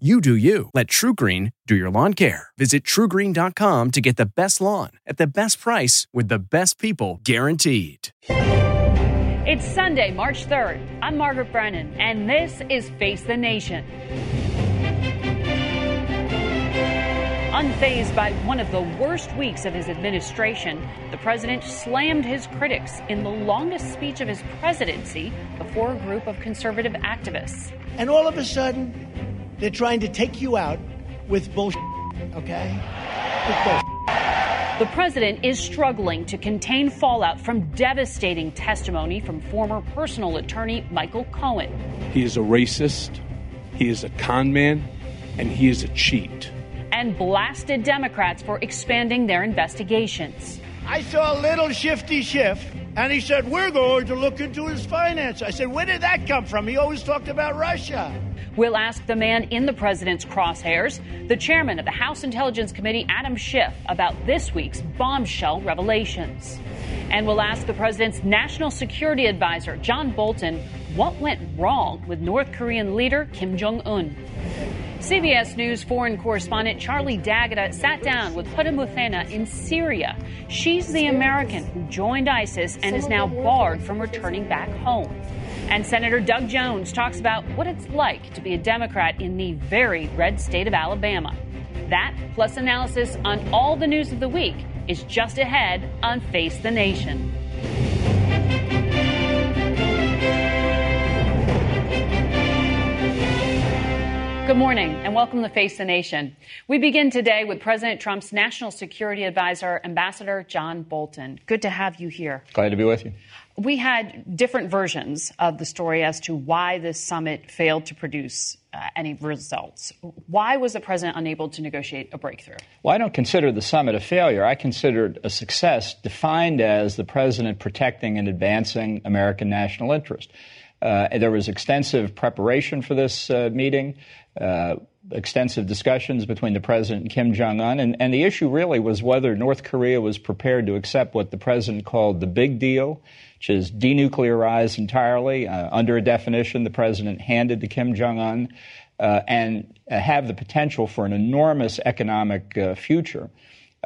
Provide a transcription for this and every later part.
You do you. Let TruGreen do your lawn care. Visit trugreen.com to get the best lawn at the best price with the best people guaranteed. It's Sunday, March 3rd. I'm Margaret Brennan, and this is Face the Nation. Unfazed by one of the worst weeks of his administration, the president slammed his critics in the longest speech of his presidency before a group of conservative activists. And all of a sudden, they're trying to take you out with bullshit, okay? With bullshit. The president is struggling to contain fallout from devastating testimony from former personal attorney Michael Cohen. He is a racist, he is a con man, and he is a cheat. And blasted Democrats for expanding their investigations. I saw a little shifty Schiff, and he said, We're going to look into his finance. I said, Where did that come from? He always talked about Russia. We'll ask the man in the president's crosshairs, the chairman of the House Intelligence Committee, Adam Schiff, about this week's bombshell revelations. And we'll ask the president's national security advisor, John Bolton, what went wrong with North Korean leader Kim Jong un. CBS News foreign correspondent Charlie D'Agata uh, sat down with Huda Muthana in Syria. She's the American who joined ISIS and is now barred from returning back home. And Senator Doug Jones talks about what it's like to be a Democrat in the very red state of Alabama. That, plus analysis on all the news of the week, is just ahead on Face the Nation. Good morning and welcome to Face the Nation. We begin today with President Trump's National Security Advisor, Ambassador John Bolton. Good to have you here. Glad to be with you. We had different versions of the story as to why this summit failed to produce uh, any results. Why was the president unable to negotiate a breakthrough? Well, I don't consider the summit a failure. I consider it a success defined as the president protecting and advancing American national interest. Uh, there was extensive preparation for this uh, meeting. Uh, extensive discussions between the president and Kim Jong un. And, and, the issue really was whether North Korea was prepared to accept what the president called the big deal, which is denuclearized entirely. Uh, under a definition the president handed to Kim Jong un, uh, and uh, have the potential for an enormous economic uh, future.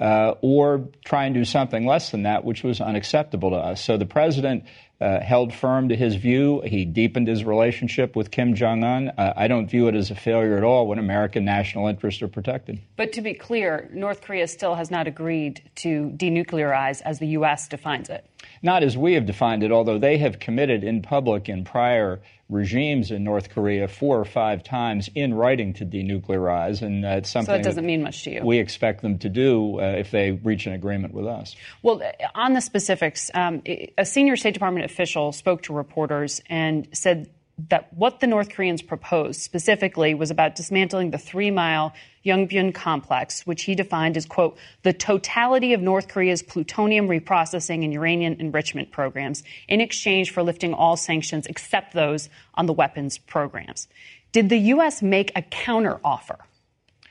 Uh, or try and do something less than that, which was unacceptable to us. So the president uh, held firm to his view. He deepened his relationship with Kim Jong un. Uh, I don't view it as a failure at all when American national interests are protected. But to be clear, North Korea still has not agreed to denuclearize as the U.S. defines it. Not as we have defined it, although they have committed in public in prior regimes in North Korea four or five times in writing to denuclearize, and uh, it's something so that doesn't mean much to you. We expect them to do uh, if they reach an agreement with us. Well, on the specifics, um, a senior State Department official spoke to reporters and said that what the North Koreans proposed specifically was about dismantling the three mile Yongbyon complex, which he defined as, quote, the totality of North Korea's plutonium reprocessing and uranium enrichment programs in exchange for lifting all sanctions except those on the weapons programs. Did the U.S. make a counteroffer?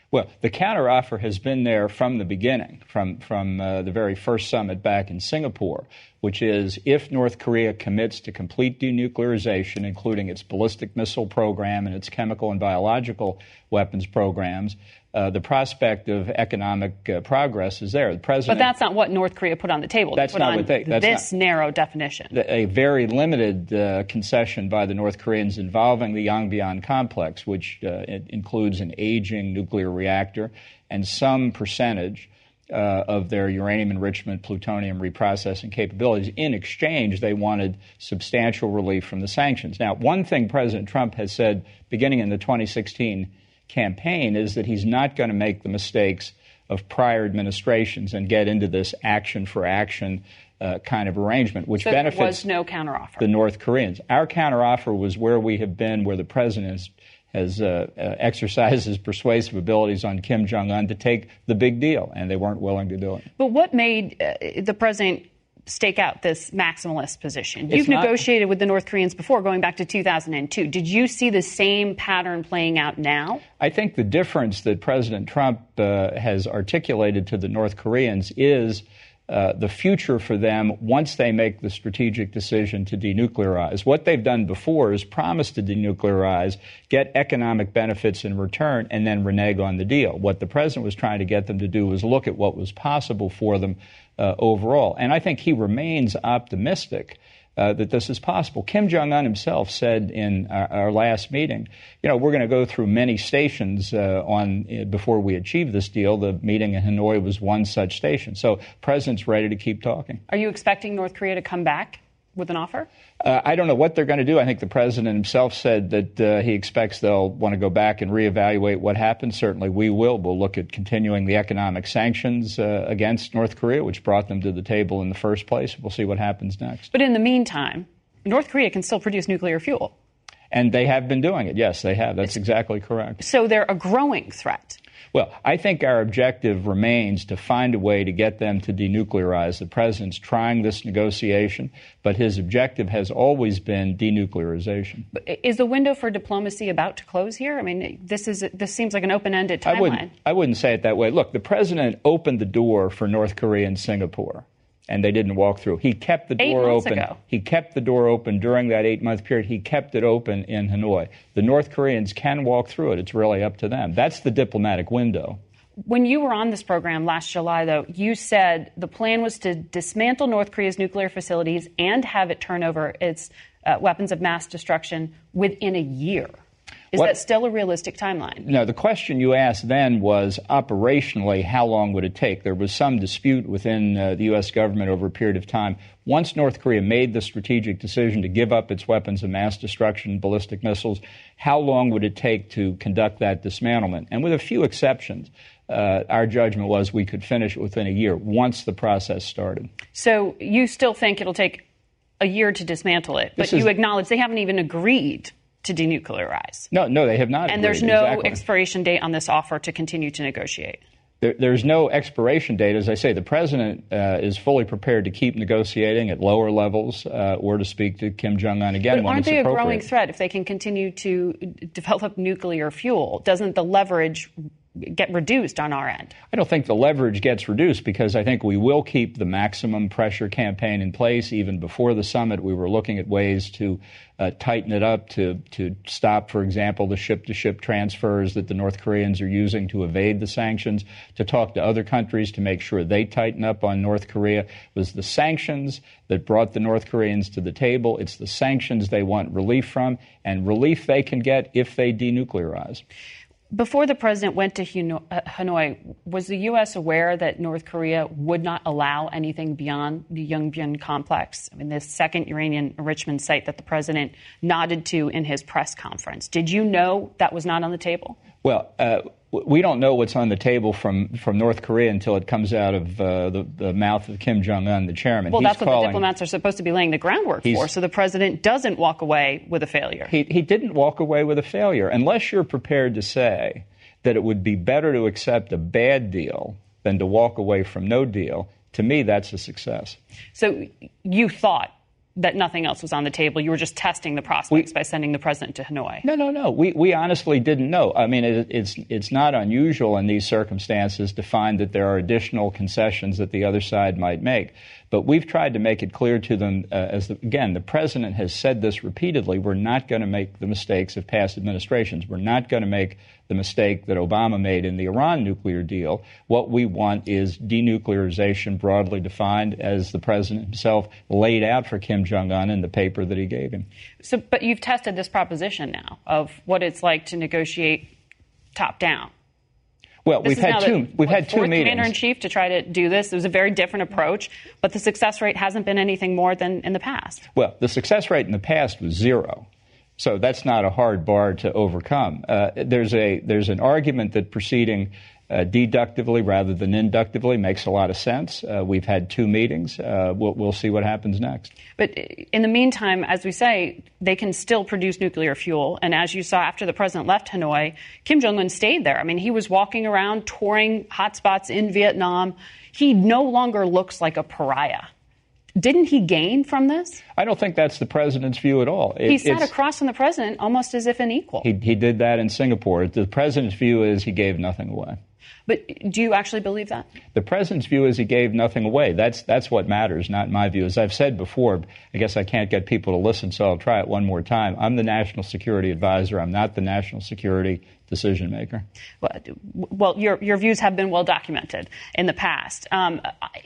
Well, the counteroffer has been there from the beginning, from, from uh, the very first summit back in Singapore, which is if North Korea commits to complete denuclearization, including its ballistic missile program and its chemical and biological weapons programs, uh, the prospect of economic uh, progress is there. The president, but that's not what North Korea put on the table. That's not what they. That's this not, narrow definition. A very limited uh, concession by the North Koreans involving the Yongbyon complex, which uh, includes an aging nuclear reactor and some percentage. Uh, of their uranium enrichment, plutonium reprocessing capabilities. In exchange, they wanted substantial relief from the sanctions. Now, one thing President Trump has said beginning in the 2016 campaign is that he's not going to make the mistakes of prior administrations and get into this action for action uh, kind of arrangement, which so benefits there was no counteroffer. the North Koreans. Our counteroffer was where we have been, where the president has, has uh, uh, exercised his persuasive abilities on Kim Jong Un to take the big deal, and they weren't willing to do it. But what made uh, the president stake out this maximalist position? You've not- negotiated with the North Koreans before, going back to 2002. Did you see the same pattern playing out now? I think the difference that President Trump uh, has articulated to the North Koreans is uh, the future for them once they make the strategic decision to denuclearize. What they've done before is promise to denuclearize, get economic benefits in return, and then renege on the deal. What the president was trying to get them to do was look at what was possible for them uh, overall. And I think he remains optimistic uh, that this is possible. Kim Jong un himself said in our, our, last meeting, you know, we're going to go through many stations uh, on uh, before we achieve this deal. The meeting in Hanoi was one such station. So, president's ready to keep talking. Are you expecting North Korea to come back? With an offer? Uh, I don't know what they're going to do. I think the president himself said that uh, he expects they'll want to go back and reevaluate what happened. Certainly, we will. We'll look at continuing the economic sanctions uh, against North Korea, which brought them to the table in the first place. We'll see what happens next. But in the meantime, North Korea can still produce nuclear fuel. And they have been doing it. Yes, they have. That's exactly correct. So they're a growing threat. Well, I think our objective remains to find a way to get them to denuclearize. The president's trying this negotiation, but his objective has always been denuclearization. Is the window for diplomacy about to close here? I mean, this is this seems like an open-ended timeline. I wouldn't, I wouldn't say it that way. Look, the president opened the door for North Korea and Singapore and they didn't walk through. He kept the door open. Ago. He kept the door open during that eight month period. He kept it open in Hanoi. The North Koreans can walk through it. It's really up to them. That's the diplomatic window. When you were on this program last July, though, you said the plan was to dismantle North Korea's nuclear facilities and have it turn over its uh, weapons of mass destruction within a year. Is what, that still a realistic timeline? No, the question you asked then was operationally, how long would it take? There was some dispute within uh, the U.S. government over a period of time. Once North Korea made the strategic decision to give up its weapons of mass destruction, ballistic missiles, how long would it take to conduct that dismantlement? And with a few exceptions, uh, our judgment was we could finish it within a year once the process started. So you still think it'll take a year to dismantle it, but is, you acknowledge they haven't even agreed to denuclearize. No, no, they have not. And there's no exactly. expiration date on this offer to continue to negotiate. There, there's no expiration date. As I say, the president uh, is fully prepared to keep negotiating at lower levels uh, or to speak to Kim Jong un again. But aren't they a growing threat if they can continue to develop nuclear fuel? Doesn't the leverage get reduced on our end? I don't think the leverage gets reduced because I think we will keep the maximum pressure campaign in place. Even before the summit, we were looking at ways to uh, tighten it up to, to stop, for example, the ship to ship transfers that the North Koreans are using to evade the sanctions, to talk to other countries to make sure they tighten up on North Korea. It was the sanctions that brought the North Koreans to the table. It's the sanctions they want relief from, and relief they can get if they denuclearize. Before the president went to uh, Hanoi, was the U.S. aware that North Korea would not allow anything beyond the Yongbyon complex? I mean, the second uranium enrichment site that the president nodded to in his press conference. Did you know that was not on the table? Well, uh, we don't know what's on the table from, from North Korea until it comes out of uh, the, the, mouth of Kim Jong Un, the chairman. Well, he's that's what the diplomats are supposed to be laying the groundwork for, so the president doesn't walk away with a failure. He, he didn't walk away with a failure, unless you're prepared to say that it would be better to accept a bad deal than to walk away from no deal. To me, that's a success. So you thought that nothing else was on the table. You were just testing the prospects we, by sending the president to Hanoi. No, no, no. We, we honestly didn't know. I mean, it, it's, it's not unusual in these circumstances to find that there are additional concessions that the other side might make. But we've tried to make it clear to them, uh, as the, again, the president has said this repeatedly we're not going to make the mistakes of past administrations. We're not going to make the mistake that Obama made in the Iran nuclear deal. What we want is denuclearization broadly defined as the president himself laid out for Kim Jong un in the paper that he gave him. So, but you've tested this proposition now of what it's like to negotiate top down. Well, this we've had two. We've had two meetings. Commander in chief to try to do this. It was a very different approach, but the success rate hasn't been anything more than in the past. Well, the success rate in the past was zero. So that's not a hard bar to overcome. Uh, there's a there's an argument that proceeding uh, deductively rather than inductively makes a lot of sense. Uh, we've had two meetings. Uh, we'll, we'll, see what happens next. But in the meantime, as we say, they can still produce nuclear fuel. And as you saw after the president left Hanoi, Kim Jong un stayed there. I mean, he was walking around touring hotspots in Vietnam. He no longer looks like a pariah. Didn't he gain from this? I don't think that's the president's view at all. It, he sat across from the president almost as if an equal. He, he did that in Singapore. The president's view is he gave nothing away. But do you actually believe that? The president's view is he gave nothing away. That's that's what matters, not my view. As I've said before, I guess I can't get people to listen, so I'll try it one more time. I'm the national security advisor. I'm not the national security decision maker. Well, your, your views have been well documented in the past. Um,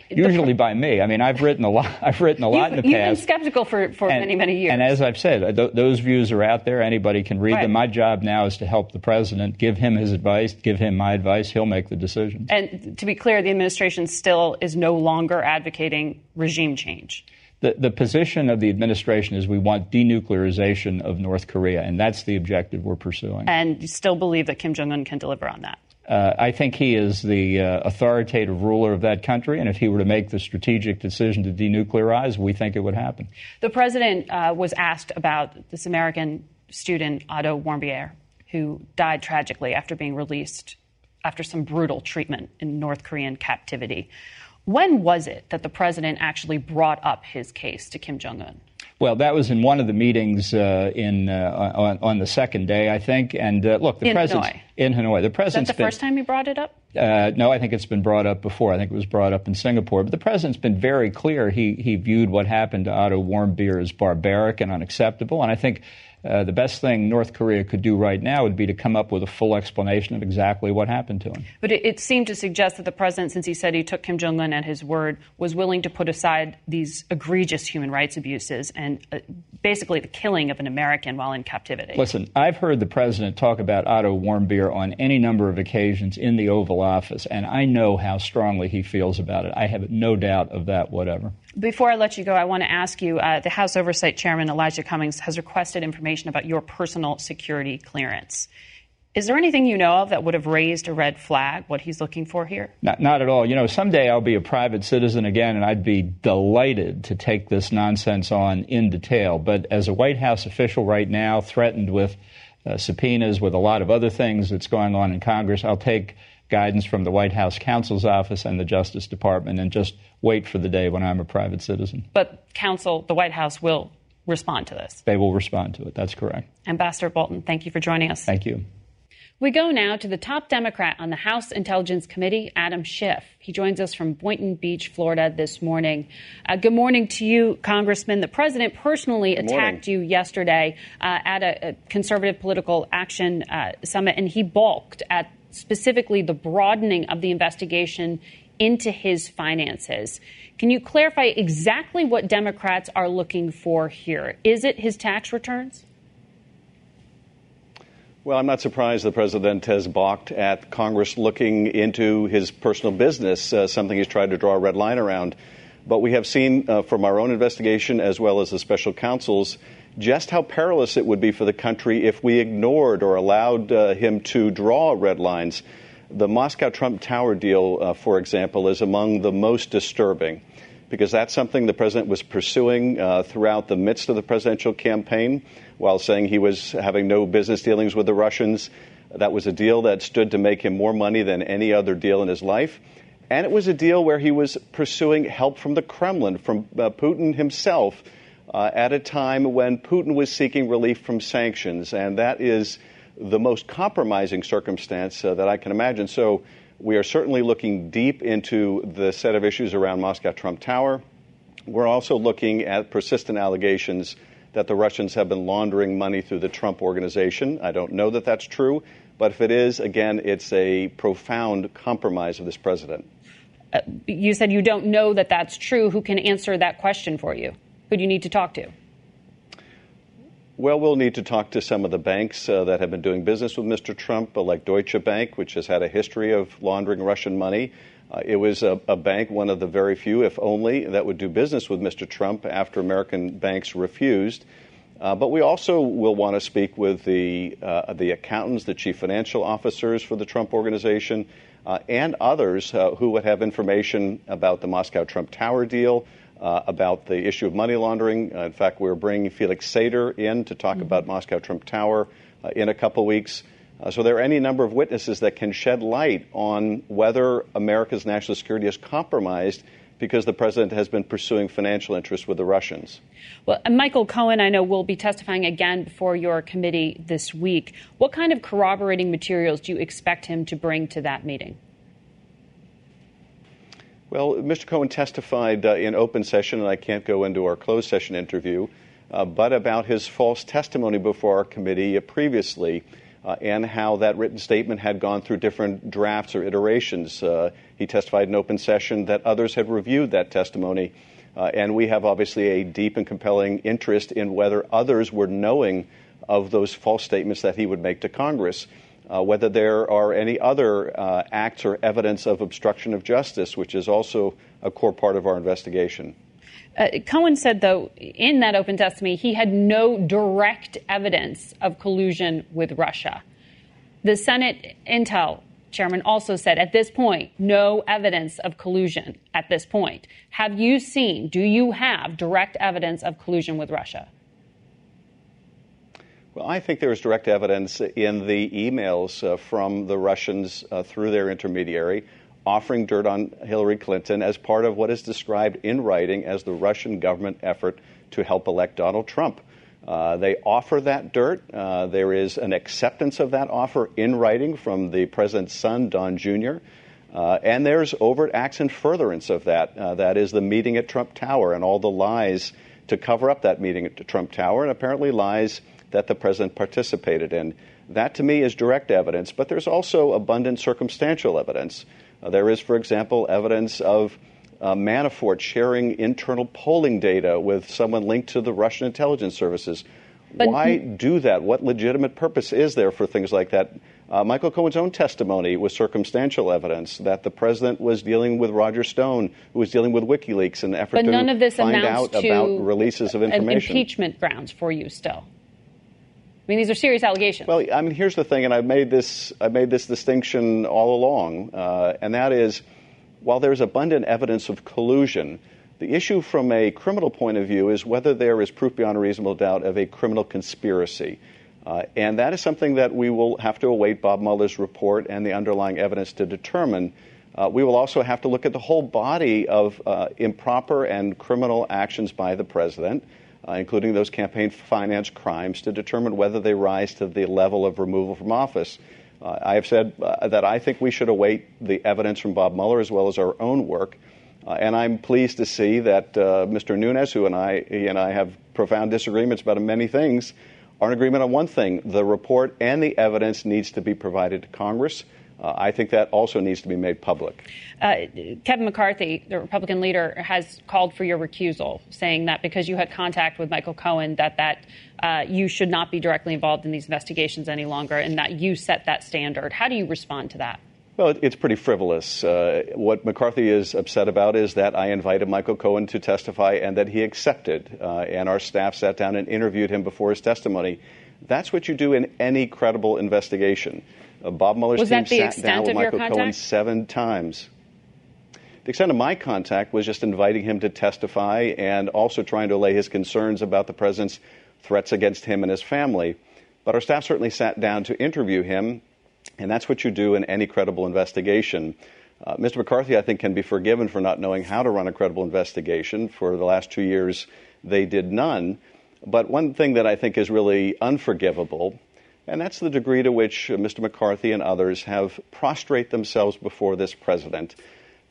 Usually the, by me. I mean, I've written a lot. I've written a lot in the you've past. You've been skeptical for, for and, many many years. And as I've said, th- those views are out there. Anybody can read right. them. My job now is to help the president, give him his advice, give him my advice. He'll make the decision. And to be clear, the administration still is no longer advocating regime change the, the position of the administration is we want denuclearization of North Korea, and that's the objective we're pursuing. And you still believe that Kim Jong un can deliver on that? Uh, I think he is the uh, authoritative ruler of that country, and if he were to make the strategic decision to denuclearize, we think it would happen. The president uh, was asked about this American student, Otto Warmbier, who died tragically after being released after some brutal treatment in North Korean captivity. When was it that the president actually brought up his case to Kim Jong un? Well, that was in one of the meetings uh, in uh, on, on, the second day, I think. And uh, look, the in president Hanoi. in Hanoi. The president. Is that the first time he brought it up? Uh, no, I think it's been brought up before. I think it was brought up in Singapore. But the president's been very clear. He he viewed what happened to Otto Warmbier as barbaric and unacceptable. And I think uh, the best thing North Korea could do right now would be to come up with a full explanation of exactly what happened to him. But it, it seemed to suggest that the president, since he said he took Kim Jong un at his word, was willing to put aside these egregious human rights abuses and uh, basically the killing of an American while in captivity. Listen, I've heard the president talk about Otto Warmbier on any number of occasions in the Oval Office, and I know how strongly he feels about it. I have no doubt of that, whatever. Before I let you go, I want to ask you uh, the House Oversight Chairman, Elijah Cummings, has requested information about your personal security clearance. Is there anything you know of that would have raised a red flag, what he's looking for here? Not, not at all. You know, someday I'll be a private citizen again, and I'd be delighted to take this nonsense on in detail. But as a White House official right now, threatened with uh, subpoenas, with a lot of other things that's going on in Congress, I'll take guidance from the White House counsel's office and the Justice Department and just wait for the day when I'm a private citizen. But counsel, the White House will respond to this. They will respond to it. That's correct. Ambassador Bolton, thank you for joining us. Thank you. We go now to the top Democrat on the House Intelligence Committee, Adam Schiff. He joins us from Boynton Beach, Florida, this morning. Uh, good morning to you, Congressman. The president personally good attacked morning. you yesterday uh, at a, a, conservative political action uh, summit, and he balked at specifically the broadening of the investigation into his finances. Can you clarify exactly what Democrats are looking for here? Is it his tax returns? Well, I'm not surprised the president has balked at Congress looking into his personal business, uh, something he's tried to draw a red line around. But we have seen uh, from our own investigation, as well as the special counsel's, just how perilous it would be for the country if we ignored or allowed uh, him to draw red lines. The Moscow Trump Tower deal, uh, for example, is among the most disturbing because that's something the president was pursuing uh, throughout the midst of the presidential campaign while saying he was having no business dealings with the Russians. That was a deal that stood to make him more money than any other deal in his life. And it was a deal where he was pursuing help from the Kremlin, from uh, Putin himself, uh, at a time when Putin was seeking relief from sanctions. And that is the most compromising circumstance uh, that I can imagine. So we are certainly looking deep into the set of issues around Moscow Trump Tower. We're also looking at persistent allegations that the Russians have been laundering money through the Trump organization. I don't know that that's true, but if it is, again, it's a profound compromise of this president. Uh, you said you don't know that that's true. Who can answer that question for you? Who do you need to talk to? Well, we'll need to talk to some of the banks uh, that have been doing business with Mr. Trump, uh, like Deutsche Bank, which has had a history of laundering Russian money. Uh, it was a, a, bank, one of the very few, if only, that would do business with Mr. Trump after American banks refused. Uh, but we also will want to speak with the, uh, the accountants, the chief financial officers for the Trump organization, uh, and others uh, who would have information about the Moscow Trump Tower deal, uh, about the issue of money laundering. Uh, in fact, we're bringing Felix Sater in to talk mm-hmm. about Moscow Trump Tower in a couple weeks. so there are any number of witnesses that can shed light on whether America's national security is compromised because the president has been pursuing financial interests with the Russians. Well, Michael Cohen, I know, will be testifying again before your committee this week. What kind of corroborating materials do you expect him to bring to that meeting? Well, Mr. Cohen testified uh, in open session, and I can't go into our closed session interview, uh, but about his false testimony before our committee uh, previously uh, and how that written statement had gone through different drafts or iterations. Uh, he testified in open session that others had reviewed that testimony, uh, and we have obviously a deep and compelling interest in whether others were knowing of those false statements that he would make to Congress. Uh, whether there are any other uh, acts or evidence of obstruction of justice, which is also a core part of our investigation. Uh, Cohen said, though, in that open testimony, he had no direct evidence of collusion with Russia. The Senate Intel chairman also said, at this point, no evidence of collusion at this point. Have you seen, do you have direct evidence of collusion with Russia? Well, I think there is direct evidence in the emails uh, from the Russians uh, through their intermediary offering dirt on Hillary Clinton as part of what is described in writing as the Russian government effort to help elect Donald Trump. Uh, they offer that dirt. Uh, there is an acceptance of that offer in writing from the president's son, Don Jr. Uh, and there's overt acts in furtherance of that. Uh, that is the meeting at Trump Tower and all the lies to cover up that meeting at Trump Tower, and apparently lies that the president participated in. That to me is direct evidence, but there's also abundant circumstantial evidence. Uh, there is, for example, evidence of uh, Manafort sharing internal polling data with someone linked to the Russian intelligence services. But Why do that? What legitimate purpose is there for things like that? Uh, Michael Cohen's own testimony was circumstantial evidence that the president was dealing with Roger Stone, who was dealing with WikiLeaks in an effort but to none of this find out about releases of information. Impeachment grounds for you still. I mean, these are serious allegations. Well, I mean, here's the thing, and I've made this, I've made this distinction all along, uh, and that is, while there's abundant evidence of collusion, the issue from a criminal point of view is whether there is proof beyond a reasonable doubt of a criminal conspiracy. Uh, and that is something that we will have to await Bob Mueller's report and the underlying evidence to determine. Uh, we will also have to look at the whole body of uh, improper and criminal actions by the president uh, including those campaign finance crimes, to determine whether they rise to the level of removal from office. Uh, I have said uh, that I think we should await the evidence from Bob Mueller as well as our own work. Uh, and I'm pleased to see that uh, Mr. Nunes, who and I, he and I have profound disagreements about many things, are in agreement on one thing: the report and the evidence needs to be provided to Congress. Uh, I think that also needs to be made public. Uh, Kevin McCarthy, the Republican leader, has called for your recusal, saying that because you had contact with Michael Cohen, that that uh, you should not be directly involved in these investigations any longer, and that you set that standard. How do you respond to that? Well, it's pretty frivolous. Uh, what McCarthy is upset about is that I invited Michael Cohen to testify and that he accepted, uh, and our staff sat down and interviewed him before his testimony. That's what you do in any credible investigation. Uh, Bob Mueller's was team sat down with Michael Cohen seven times. The extent of my contact was just inviting him to testify and also trying to allay his concerns about the president's threats against him and his family. But our staff certainly sat down to interview him, and that's what you do in any credible investigation. Uh, Mr. McCarthy, I think, can be forgiven for not knowing how to run a credible investigation. For the last two years, they did none. But one thing that I think is really unforgivable and that's the degree to which uh, Mr. McCarthy and others have prostrate themselves before this president.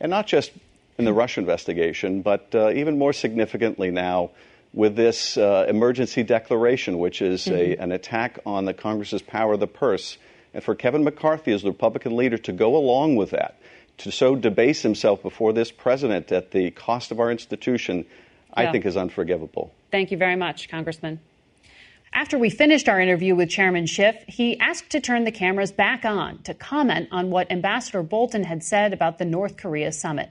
And not just in the Russia investigation, but uh, even more significantly now with this uh, emergency declaration, which is mm-hmm. a, an attack on the Congress's power of the purse. And for Kevin McCarthy, as the Republican leader, to go along with that, to so debase himself before this president at the cost of our institution, yeah. I think is unforgivable. Thank you very much, Congressman. After we finished our interview with Chairman Schiff, he asked to turn the cameras back on to comment on what Ambassador Bolton had said about the North Korea summit.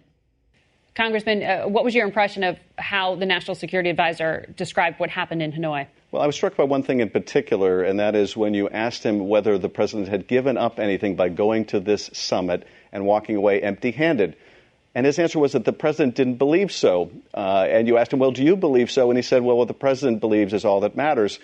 Congressman, uh, what was your impression of how the National Security Advisor described what happened in Hanoi? Well, I was struck by one thing in particular, and that is when you asked him whether the president had given up anything by going to this summit and walking away empty handed. And his answer was that the president didn't believe so. Uh, and you asked him, Well, do you believe so? And he said, Well, what the president believes is all that matters.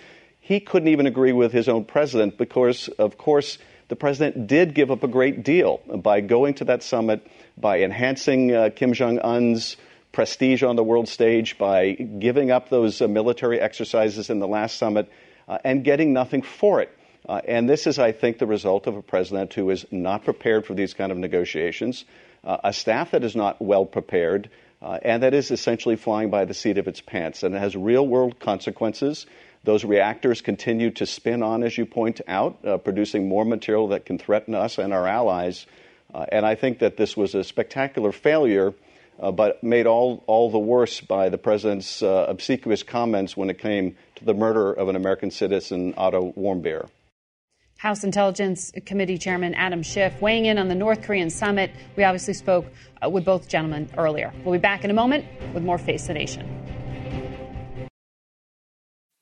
He couldn't even agree with his own president because, of course, the president did give up a great deal by going to that summit, by enhancing uh, Kim Jong un's prestige on the world stage, by giving up those uh, military exercises in the last summit, uh, and getting nothing for it. Uh, and this is, I think, the result of a president who is not prepared for these kind of negotiations, uh, a staff that is not well prepared, uh, and that is essentially flying by the seat of its pants. And it has real world consequences. Those reactors continue to spin on, as you point out, uh, producing more material that can threaten us and our allies. Uh, and I think that this was a spectacular failure, uh, but made all, all the worse by the president's uh, obsequious comments when it came to the murder of an American citizen, Otto Warmbier. House Intelligence Committee Chairman Adam Schiff weighing in on the North Korean summit. We obviously spoke uh, with both gentlemen earlier. We'll be back in a moment with more Face the Nation.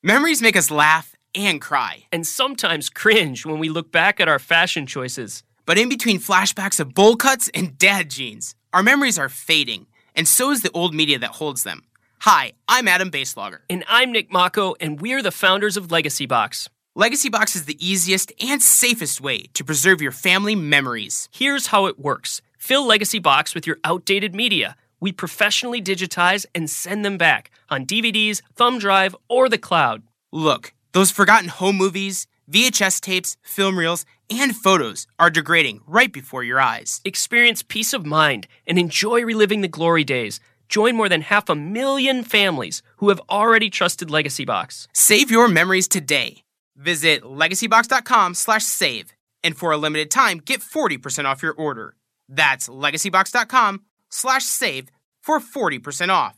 Memories make us laugh and cry. And sometimes cringe when we look back at our fashion choices. But in between flashbacks of bowl cuts and dad jeans, our memories are fading, and so is the old media that holds them. Hi, I'm Adam Baselogger. And I'm Nick Mako, and we're the founders of Legacy Box. Legacy Box is the easiest and safest way to preserve your family memories. Here's how it works fill Legacy Box with your outdated media. We professionally digitize and send them back on DVDs, thumb drive, or the cloud. Look, those forgotten home movies, VHS tapes, film reels, and photos are degrading right before your eyes. Experience peace of mind and enjoy reliving the glory days. Join more than half a million families who have already trusted Legacy Box. Save your memories today. Visit legacybox.com/save and for a limited time get 40% off your order. That's legacybox.com/save for 40% off.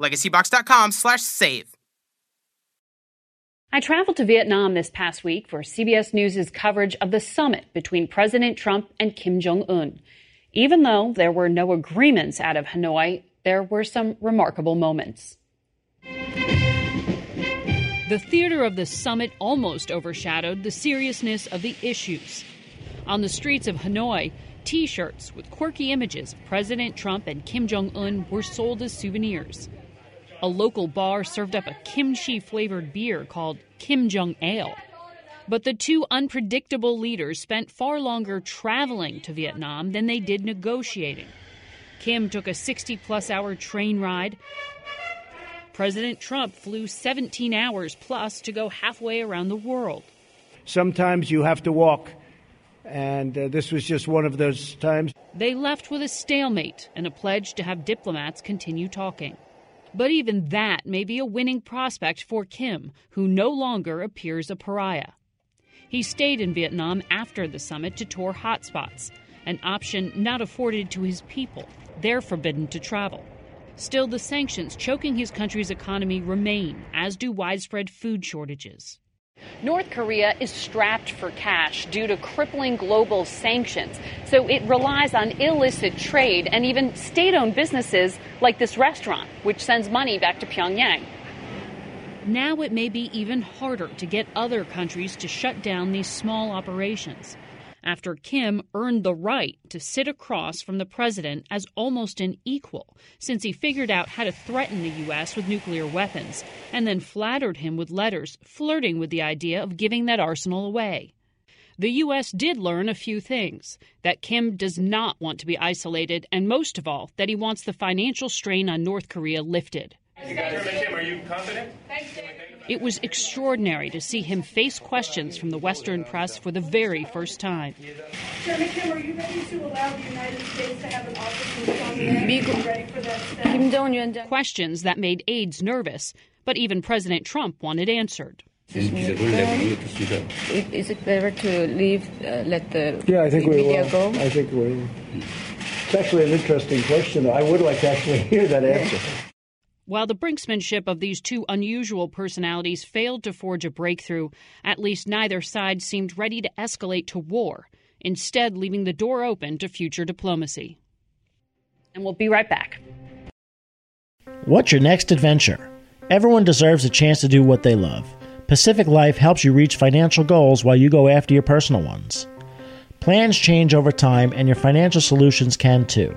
LegacyBox.com slash save. I traveled to Vietnam this past week for CBS News' coverage of the summit between President Trump and Kim Jong un. Even though there were no agreements out of Hanoi, there were some remarkable moments. The theater of the summit almost overshadowed the seriousness of the issues. On the streets of Hanoi, T shirts with quirky images of President Trump and Kim Jong un were sold as souvenirs. A local bar served up a kimchi flavored beer called Kim Jong Ale. But the two unpredictable leaders spent far longer traveling to Vietnam than they did negotiating. Kim took a 60 plus hour train ride. President Trump flew 17 hours plus to go halfway around the world. Sometimes you have to walk, and uh, this was just one of those times. They left with a stalemate and a pledge to have diplomats continue talking. But even that may be a winning prospect for Kim, who no longer appears a pariah. He stayed in Vietnam after the summit to tour hotspots, an option not afforded to his people. They're forbidden to travel. Still, the sanctions choking his country's economy remain, as do widespread food shortages. North Korea is strapped for cash due to crippling global sanctions, so it relies on illicit trade and even state owned businesses like this restaurant, which sends money back to Pyongyang. Now it may be even harder to get other countries to shut down these small operations after Kim earned the right to sit across from the president as almost an equal, since he figured out how to threaten the U.S. with nuclear weapons, and then flattered him with letters flirting with the idea of giving that arsenal away. The U.S. did learn a few things that Kim does not want to be isolated, and most of all, that he wants the financial strain on North Korea lifted. Kim, are you confident? It was extraordinary to see him face questions from the Western press for the very first time. Chairman Kim, are you ready to allow the United States to have an office in Pyongyang? ready for that step? Questions that made aides nervous, but even President Trump wanted answered. Is it better to leave, uh, let the Yeah, I think we will. go? I think we will. It's actually an interesting question. I would like to actually hear that answer. While the brinksmanship of these two unusual personalities failed to forge a breakthrough, at least neither side seemed ready to escalate to war, instead, leaving the door open to future diplomacy. And we'll be right back. What's your next adventure? Everyone deserves a chance to do what they love. Pacific Life helps you reach financial goals while you go after your personal ones. Plans change over time, and your financial solutions can too.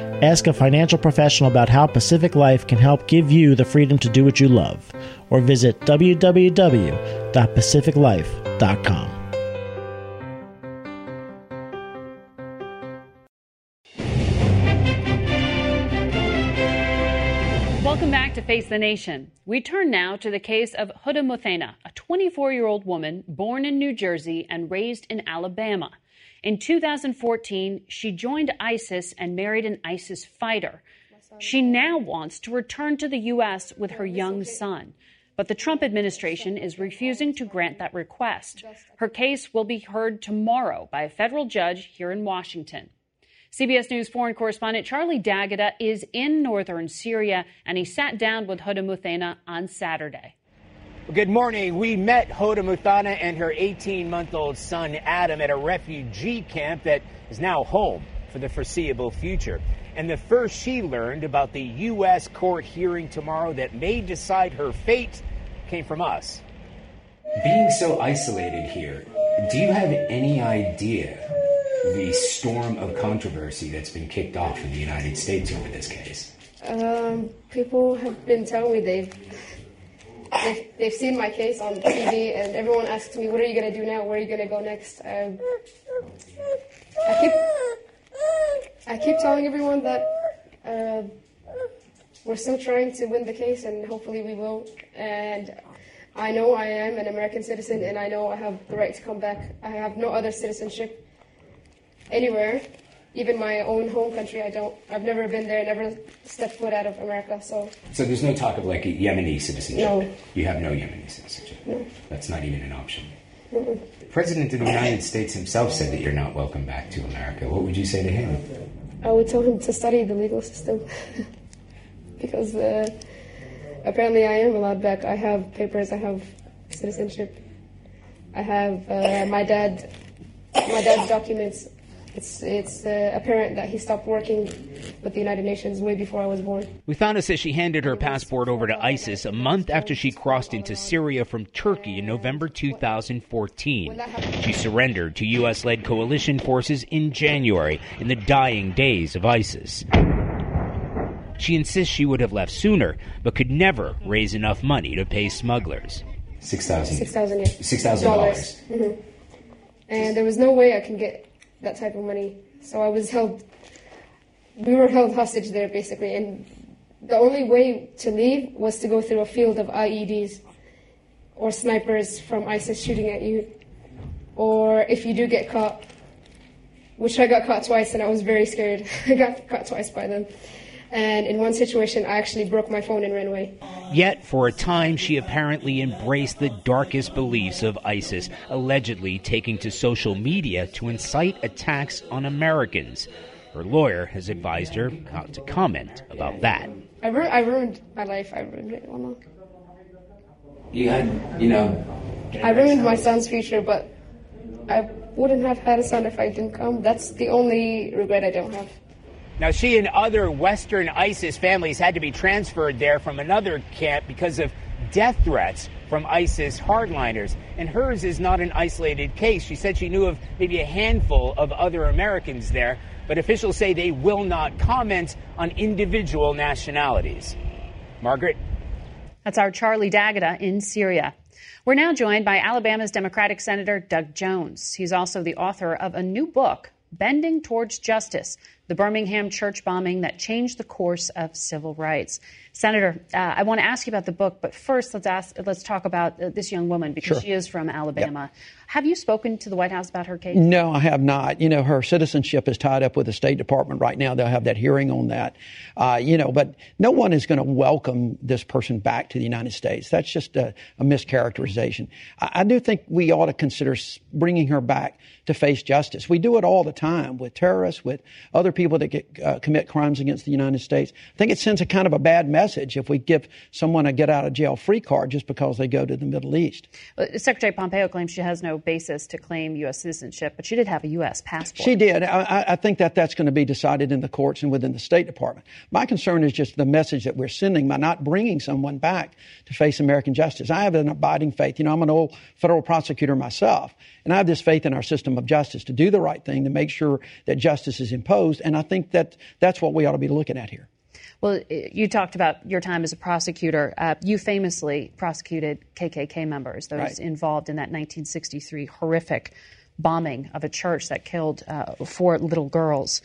Ask a financial professional about how Pacific Life can help give you the freedom to do what you love, or visit www.pacificlife.com. Welcome back to Face the Nation. We turn now to the case of Huda Muthana, a 24 year old woman born in New Jersey and raised in Alabama. In 2014, she joined ISIS and married an ISIS fighter. She now wants to return to the U.S. with her young son. But the Trump administration is refusing to grant that request. Her case will be heard tomorrow by a federal judge here in Washington. CBS News foreign correspondent Charlie D'Agata is in northern Syria, and he sat down with Huda Muthana on Saturday. Good morning. We met Huda Muthana and her 18 month old son Adam at a refugee camp that is now home for the foreseeable future. And the first she learned about the U.S. court hearing tomorrow that may decide her fate came from us. Being so isolated here, do you have any idea the storm of controversy that's been kicked off in the United States over this case? Um, people have been telling me they've, they've, they've seen my case on TV, and everyone asks me, "What are you to do now? Where are you to go next?" Um, I keep I keep telling everyone that uh, we're still trying to win the case, and hopefully we will. And I know I am an American citizen, and I know I have the right to come back. I have no other citizenship anywhere, even my own home country. I don't. I've never been there. Never stepped foot out of America. So. So there's no talk of like a Yemeni citizenship. No. You have no Yemeni citizenship. No. That's not even an option. The President of the United States himself said that you're not welcome back to America. What would you say to him? I would tell him to study the legal system because uh, apparently I am allowed back. I have papers. I have citizenship. I have uh, my dad. My dad's documents it's it's uh, apparent that he stopped working with the United Nations way before I was born. Muthana says she handed her passport over to ISIS a month after she crossed into Syria from Turkey in November 2014. She surrendered to U.S. led coalition forces in January in the dying days of ISIS. She insists she would have left sooner, but could never raise enough money to pay smugglers. Six thousand. Six thousand. Yeah. Six thousand dollars. Mm-hmm. And there was no way I can get that type of money. So I was held, we were held hostage there basically. And the only way to leave was to go through a field of IEDs or snipers from ISIS shooting at you. Or if you do get caught, which I got caught twice and I was very scared. I got caught twice by them. And in one situation, I actually broke my phone and ran away. Yet, for a time, she apparently embraced the darkest beliefs of ISIS, allegedly taking to social media to incite attacks on Americans. Her lawyer has advised her not to comment about that. I, ru- I ruined my life. I ruined it. Well, You had, you know. I ruined my son's future, but I wouldn't have had a son if I didn't come. That's the only regret I don't have. Now, she and other Western ISIS families had to be transferred there from another camp because of death threats from ISIS hardliners. And hers is not an isolated case. She said she knew of maybe a handful of other Americans there, but officials say they will not comment on individual nationalities. Margaret? That's our Charlie D'Agata in Syria. We're now joined by Alabama's Democratic Senator Doug Jones. He's also the author of a new book, Bending Towards Justice the Birmingham church bombing that changed the course of civil rights. Senator, uh, I want to ask you about the book, but first let's ask, let's talk about uh, this young woman because sure. she is from Alabama. Yep. Have you spoken to the White House about her case? No, I have not. You know, her citizenship is tied up with the State Department right now. They'll have that hearing on that. Uh, you know, but no one is going to welcome this person back to the United States. That's just a, a mischaracterization. I, I, do think we ought to consider bringing her back to face justice. We do it all the time with terrorists, with other people that get, uh, commit crimes against the United States. I think it sends a kind of a bad message if we give someone a get out of jail free card just because they go to the Middle East. Secretary Pompeo claims she has no basis to claim U.S. citizenship, but she did have a U.S. passport. She did. I, I think that that's going to be decided in the courts and within the State Department. My concern is just the message that we're sending by not bringing someone back to face American justice. I have an abiding faith. You know, I'm an old federal prosecutor myself, and I have this faith in our system of justice to do the right thing, to make sure that justice is imposed, and I think that that's what we ought to be looking at here. Well, you talked about your time as a prosecutor. Uh, you famously prosecuted KKK members, those right. involved in that 1963 horrific bombing of a church that killed uh, four little girls.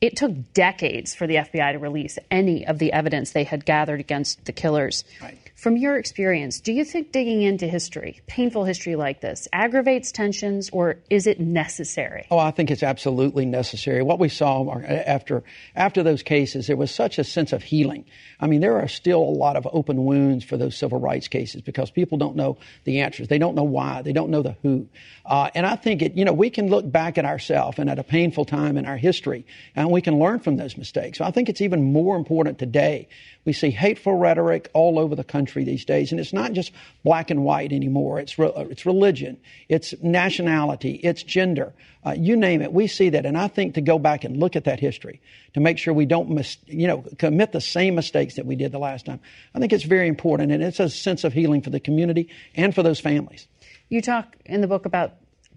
It took decades for the FBI to release any of the evidence they had gathered against the killers. Right. From your experience, do you think digging into history, painful history like this, aggravates tensions or is it necessary? Oh, I think it's absolutely necessary. What we saw after after those cases, there was such a sense of healing. I mean, there are still a lot of open wounds for those civil rights cases because people don't know the answers. They don't know why. They don't know the who. Uh, and I think it, you know, we can look back at ourselves and at a painful time in our history and we can learn from those mistakes. So I think it's even more important today we see hateful rhetoric all over the country these days, and it's not just black and white anymore. It's re- it's religion, it's nationality, it's gender. Uh, you name it, we see that. And I think to go back and look at that history to make sure we don't, mis- you know, commit the same mistakes that we did the last time. I think it's very important, and it's a sense of healing for the community and for those families. You talk in the book about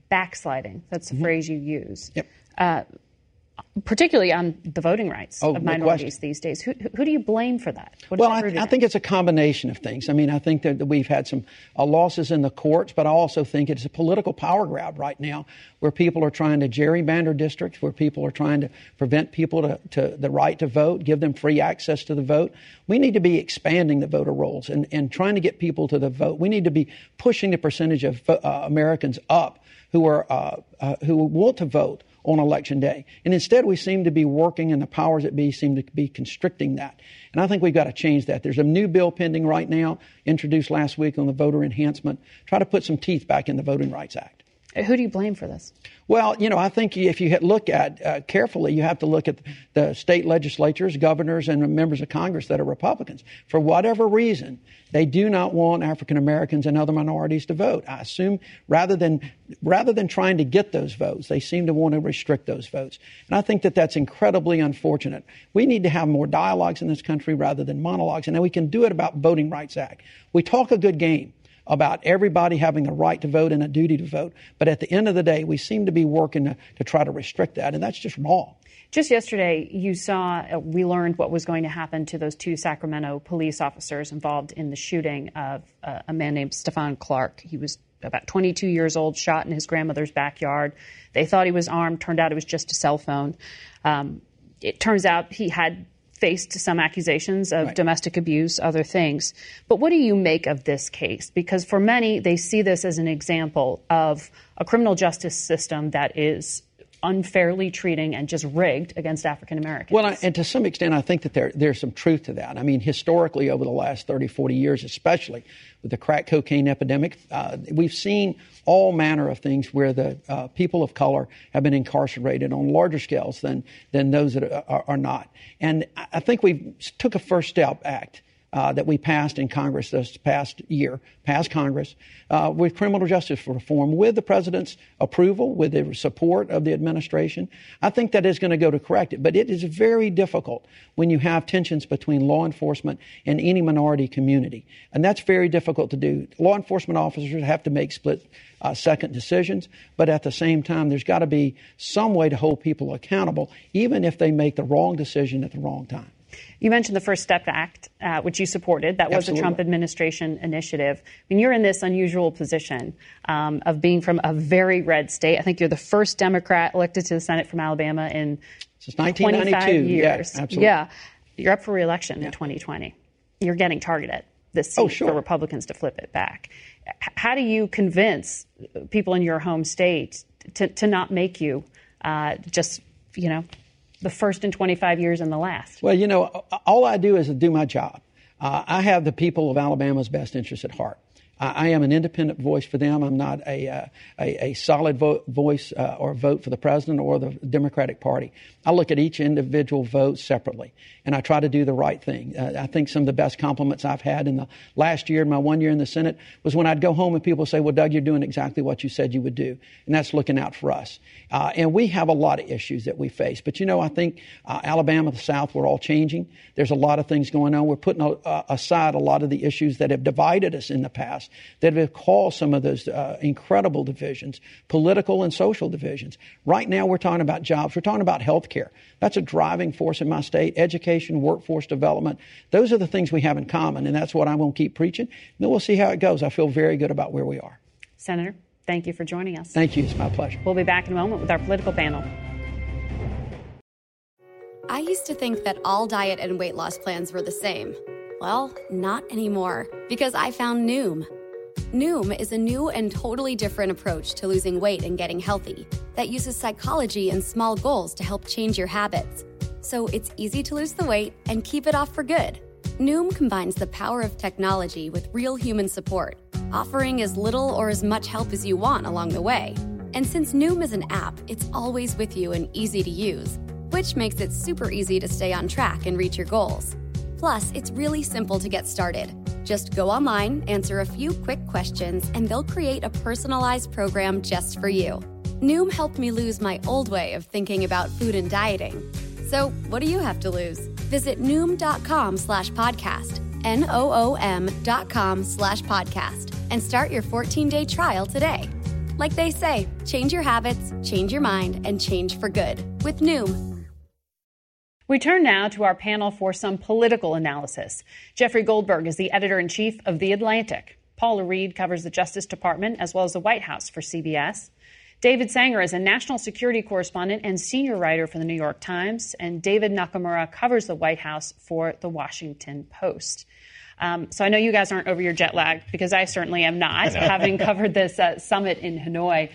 backsliding. That's the mm-hmm. phrase you use. Yep. Uh, particularly on the voting rights oh, of minorities no these days. Who, who, do you blame for that? well, I, I, think it's a combination of things. I mean, I think that we've had some uh, losses in the courts, but I also think it's a political power grab right now where people are trying to gerrymander districts, where people are trying to prevent people to, to the right to vote, give them free access to the vote. We need to be expanding the voter rolls and, and trying to get people to the vote. We need to be pushing the percentage of uh, Americans up who are uh, uh who want to vote on election day. And instead, we seem to be working, and the powers that be seem to be constricting that. And I think we've got to change that. There's a new bill pending right now, introduced last week on the voter enhancement, try to put some teeth back in the Voting Rights Act. Who do you blame for this? Well, you know, I think if you look at uh, carefully, you have to look at the state legislatures, governors, and members of Congress that are Republicans. For whatever reason, they do not want African Americans and other minorities to vote. I assume rather than rather than trying to get those votes, they seem to want to restrict those votes. And I think that that's incredibly unfortunate. We need to have more dialogues in this country rather than monologues, and we can do it about Voting Rights Act. We talk a good game about everybody having the right to vote and a duty to vote. But at the end of the day, we seem to be working to, to try to restrict that, and that's just wrong. Just yesterday, you saw, uh, we learned what was going to happen to those two Sacramento police officers involved in the shooting of uh, a man named Stephon Clark. He was about 22 years old, shot in his grandmother's backyard. They thought he was armed. Turned out it was just a cell phone. Um, it turns out he had faced some accusations of right. domestic abuse, other things. But what do you make of this case? Because for many, they see this as an example of a criminal justice system that is unfairly treating and just rigged against African Americans. Well, and to some extent, I think that there, there's some truth to that. I mean, historically, over the last 30, 40 years, especially with the crack cocaine epidemic, uh, we've seen all manner of things where the uh, people of color have been incarcerated on larger scales than, than those that are, are not. And I think we took a First Step Act uh, that we passed in Congress this past year, passed Congress, uh, with criminal justice reform, with the president's approval, with the support of the administration. I think that is going to go to correct it. But it is very difficult when you have tensions between law enforcement and any minority community. And that's very difficult to do. Law enforcement officers have to make split uh, second decisions, but at the same time, there's got to be some way to hold people accountable, even if they make the wrong decision at the wrong time. You mentioned the First Step Act, uh, which you supported. That was Absolutely. a Trump administration initiative. I mean, you're in this unusual position um, of being from a very red state. I think you're the first Democrat elected to the Senate from Alabama in Since 1992. 25 years. Yeah, absolutely. Yeah. You're up for reelection yeah. in 2020. you're getting targeted this seat oh, sure. for Republicans to flip it back. How do you convince people in your home state to, to not make you uh, just, you know, the first in 25 years and the last? Well, you know, all I do is do my job. Uh, I have the people of Alabama's best interest at heart. I, am an independent voice for them. I'm not a, uh, a, a, solid voice uh, or vote for the president or the Democratic Party. I look at each individual vote separately, and I try to do the right thing. Uh, I think some of the best compliments I've had in the last year, my one year in the Senate, was when I'd go home and people say, "Well, Doug, you're doing exactly what you said you would do," and that's looking out for us. Uh, and we have a lot of issues that we face, but you know, I think uh, Alabama, the South, we're all changing. There's a lot of things going on. We're putting a, aside a lot of the issues that have divided us in the past, that have caused some of those uh, incredible divisions, political and social divisions. Right now, we're talking about jobs. We're talking about health care. That's a driving force in my state. Education, workforce development. Those are the things we have in common, and that's what I'm going to keep preaching. And then we'll see how it goes. I feel very good about where we are. Senator, thank you for joining us. Thank you. It's my pleasure. We'll be back in a moment with our political panel. I used to think that all diet and weight loss plans were the same. Well, not anymore, because I found Noom. Noom is a new and totally different approach to losing weight and getting healthy that uses psychology and small goals to help change your habits. So it's easy to lose the weight and keep it off for good. Noom combines the power of technology with real human support, offering as little or as much help as you want along the way. And since Noom is an app, it's always with you and easy to use, which makes it super easy to stay on track and reach your goals. Plus, it's really simple to get started. Just go online, answer a few quick questions, and they'll create a personalized program just for you. Noom helped me lose my old way of thinking about food and dieting. So, what do you have to lose? Visit Noom.com slash podcast, N O O M dot com slash podcast, and start your 14 day trial today. Like they say, change your habits, change your mind, and change for good with Noom. We turn now to our panel for some political analysis. Jeffrey Goldberg is the editor in chief of The Atlantic. Paula Reid covers the Justice Department as well as the White House for CBS. David Sanger is a national security correspondent and senior writer for the New York Times, and David Nakamura covers the White House for the Washington Post. Um, so I know you guys aren't over your jet lag because I certainly am not, having covered this uh, summit in Hanoi.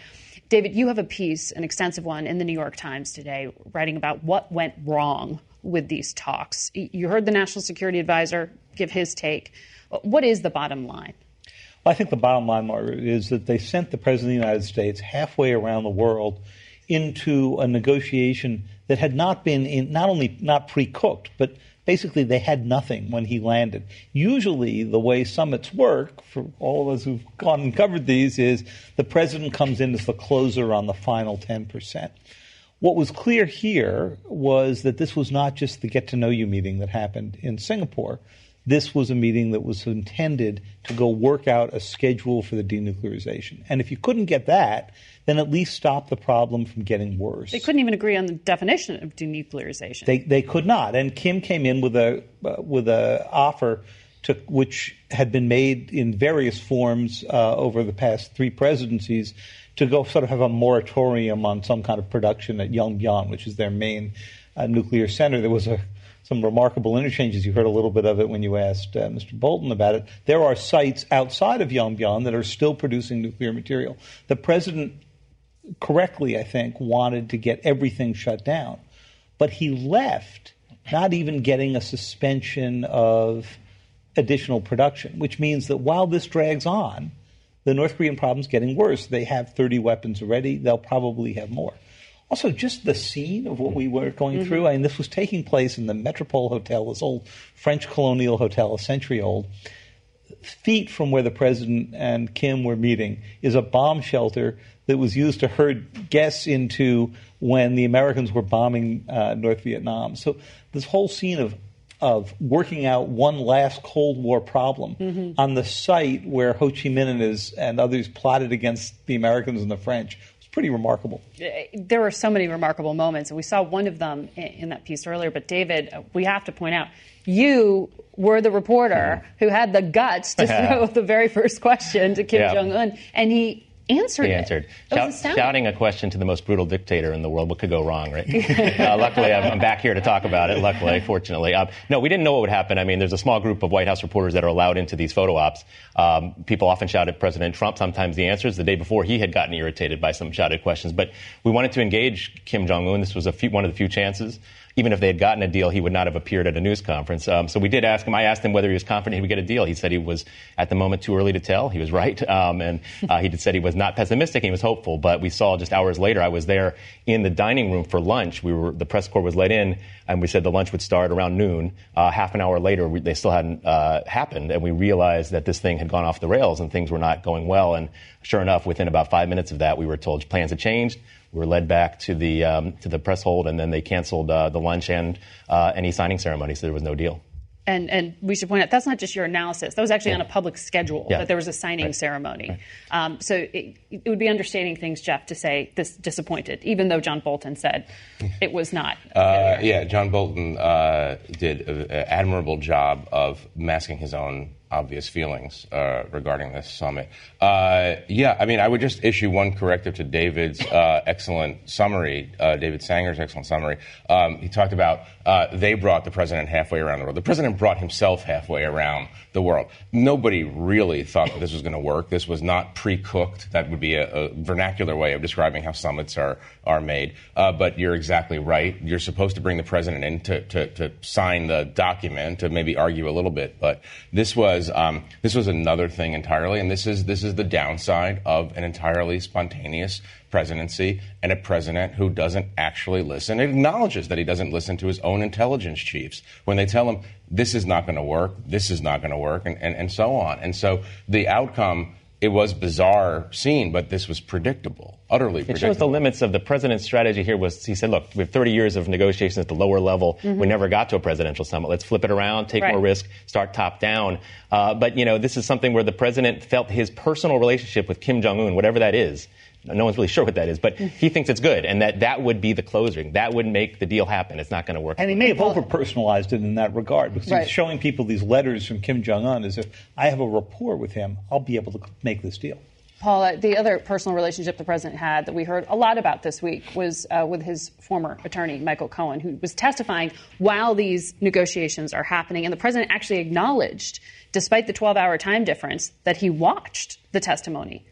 David, you have a piece, an extensive one, in the New York Times today, writing about what went wrong with these talks. You heard the National Security Advisor give his take. What is the bottom line? Well, I think the bottom line, Margaret, is that they sent the President of the United States halfway around the world into a negotiation that had not been in, not only not pre-cooked, but basically they had nothing when he landed. Usually, the way summits work, for all of us who've gone and covered these, is the president comes in as the closer on the final 10%. What was clear here was that this was not just the get to know you meeting that happened in Singapore this was a meeting that was intended to go work out a schedule for the denuclearization. And if you couldn't get that, then at least stop the problem from getting worse. They couldn't even agree on the definition of denuclearization. They, they could not. And Kim came in with a uh, with a offer to, which had been made in various forms uh, over the past three presidencies to go sort of have a moratorium on some kind of production at Yongbyon, which is their main uh, nuclear center. There was a some remarkable interchanges. You heard a little bit of it when you asked uh, Mr. Bolton about it. There are sites outside of Yongbyon that are still producing nuclear material. The president, correctly, I think, wanted to get everything shut down, but he left not even getting a suspension of additional production, which means that while this drags on, the North Korean problem is getting worse. They have 30 weapons already. They'll probably have more. Also, just the scene of what we were going mm-hmm. through. I mean, this was taking place in the Metropole Hotel, this old French colonial hotel, a century old. Feet from where the president and Kim were meeting is a bomb shelter that was used to herd guests into when the Americans were bombing uh, North Vietnam. So this whole scene of of working out one last Cold War problem mm-hmm. on the site where Ho Chi Minh and, his, and others plotted against the Americans and the French was pretty remarkable. There were so many remarkable moments, and we saw one of them in that piece earlier. But David, we have to point out, you were the reporter mm-hmm. who had the guts to throw the very first question to Kim Jong Un, and he answered he it. answered. Shout, shouting a question to the most brutal dictator in the world. What could go wrong, right? uh, luckily, I'm, back here to talk about it. Luckily, fortunately, um, no, we didn't know what would happen. I mean, there's a small group of White House reporters that are allowed into these photo ops. Um, people often shout at President Trump. Sometimes the answers. The day before, he had gotten irritated by some shouted questions. But we wanted to engage Kim Jong Un. This was few, one of the few chances even if they had gotten a deal, he would not have appeared at a news conference. Um, so we did ask him. I asked him whether he was confident he would get a deal. He said he was, at the moment, too early to tell. He was right. Um, and uh, he said he was not pessimistic. He was hopeful. But we saw just hours later, I was there in the dining room for lunch. We were, the press corps was let in, and we said the lunch would start around noon. Uh, half an hour later, we, they still hadn't uh, happened. And we realized that this thing had gone off the rails and things were not going well. And sure enough, within about five minutes of that, we were told plans had changed we were led back to the um, to the press hold, and then they canceled uh, the lunch and uh, any signing ceremony, so there was no deal. And, and we should point out that's not just your analysis. That was actually yeah. on a public schedule yeah. that there was a signing right. ceremony. Right. Um, so it, it, would be understating things, Jeff, to say this disappointed, even though John Bolton said it was not. Uh, yeah, John Bolton uh, did an admirable job of masking his own obvious feelings uh, regarding this summit. Uh, yeah, I mean, I would just issue one corrective to David's uh, excellent summary, uh, David Sanger's excellent summary. Um, he talked about uh, they brought the president halfway around the world. The president brought himself halfway around the world. Nobody really thought that this was going to work. This was not pre-cooked. That would be a, a, vernacular way of describing how summits are are made. Uh, but you're exactly right. You're supposed to bring the president in to, to, to sign the document to maybe argue a little bit. But this was um, this was another thing entirely, and this is this is the downside of an entirely spontaneous presidency and a president who doesn't actually listen. It acknowledges that he doesn't listen to his own intelligence chiefs when they tell him this is not going to work, this is not going to work, and, and, and so on. And so the outcome it was bizarre scene, but this was predictable, utterly predictable. It shows the limits of the president's strategy here was he said, look, we have 30 years of negotiations at the lower level. Mm-hmm. We never got to a presidential summit. Let's flip it around, take right. more risk, start top down. Uh, but, you know, this is something where the president felt his personal relationship with Kim Jong-un, whatever that is, no one's really sure what that is, but mm. he thinks it's good, and that that would be the closing. That would make the deal happen. It's not going to work. And he may have over personalized it in that regard because right. he's showing people these letters from Kim Jong Un as if I have a rapport with him, I'll be able to make this deal. Paula, the other personal relationship the president had that we heard a lot about this week was uh, with his former attorney, Michael Cohen, who was testifying while these negotiations are happening. And the president actually acknowledged, despite the 12 hour time difference, that he watched the testimony